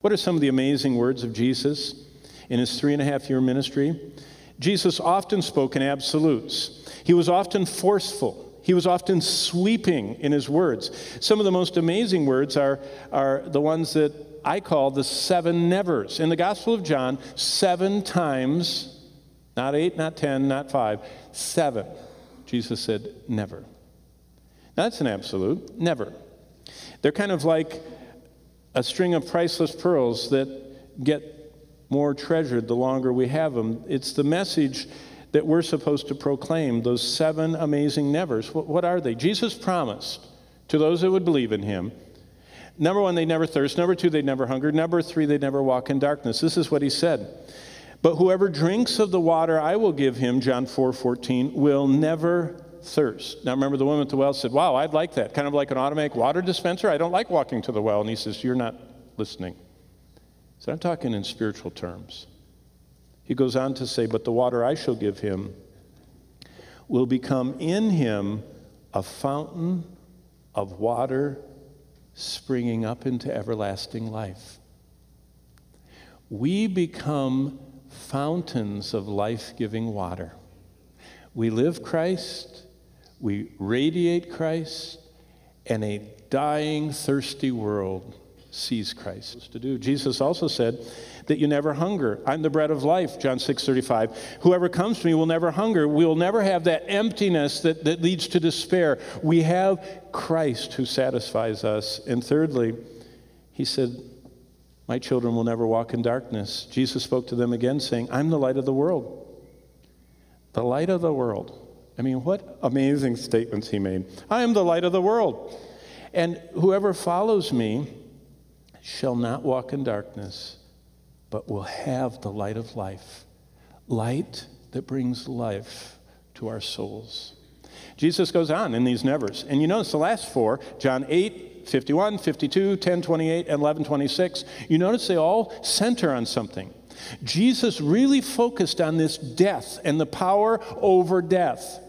What are some of the amazing words of Jesus in his three and a half year ministry? Jesus often spoke in absolutes. He was often forceful. He was often sweeping in his words. Some of the most amazing words are, are the ones that I call the seven nevers. In the Gospel of John, seven times, not eight, not ten, not five, seven, Jesus said, never. Now, That's an absolute, never. They're kind of like a string of priceless pearls that get more treasured the longer we have them. It's the message that we're supposed to proclaim, those seven amazing nevers. What, what are they? Jesus promised to those that would believe in him. Number one, they never thirst. Number two, they never hunger. Number three, they never walk in darkness. This is what he said. But whoever drinks of the water I will give him, John 4 14, will never thirst. Now remember, the woman at the well said, Wow, I'd like that. Kind of like an automatic water dispenser. I don't like walking to the well. And he says, You're not listening. So I'm talking in spiritual terms. He goes on to say, But the water I shall give him will become in him a fountain of water springing up into everlasting life. We become fountains of life giving water. We live Christ, we radiate Christ, and a dying, thirsty world sees Christ to do. Jesus also said that you never hunger. I'm the bread of life, John 6 35. Whoever comes to me will never hunger. We will never have that emptiness that, that leads to despair. We have Christ who satisfies us. And thirdly, he said, My children will never walk in darkness. Jesus spoke to them again, saying, I'm the light of the world. The light of the world. I mean, what amazing statements he made. I am the light of the world. And whoever follows me shall not walk in darkness, but will have the light of life. Light that brings life to our souls. Jesus goes on in these nevers. And you notice the last four, John 8, 51, 52, 10, 28, and 11, 26, you notice they all center on something. Jesus really focused on this death and the power over death.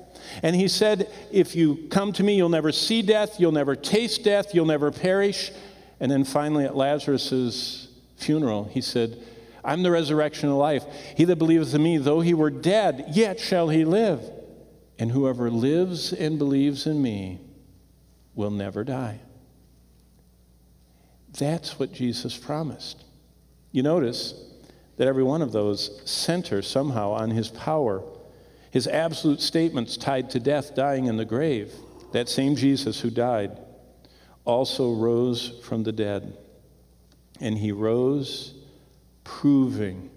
And he said, If you come to me, you'll never see death, you'll never taste death, you'll never perish. And then finally, at Lazarus' funeral, he said, I'm the resurrection of life. He that believeth in me, though he were dead, yet shall he live. And whoever lives and believes in me will never die. That's what Jesus promised. You notice that every one of those center somehow on his power, his absolute statements tied to death, dying in the grave. That same Jesus who died also rose from the dead. And he rose proving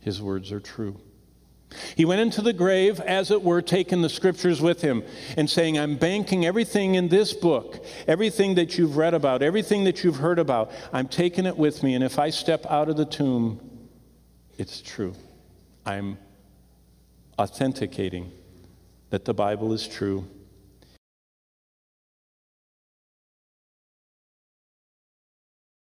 his words are true. He went into the grave, as it were, taking the scriptures with him and saying, I'm banking everything in this book, everything that you've read about, everything that you've heard about, I'm taking it with me. And if I step out of the tomb, it's true. I'm authenticating that the Bible is true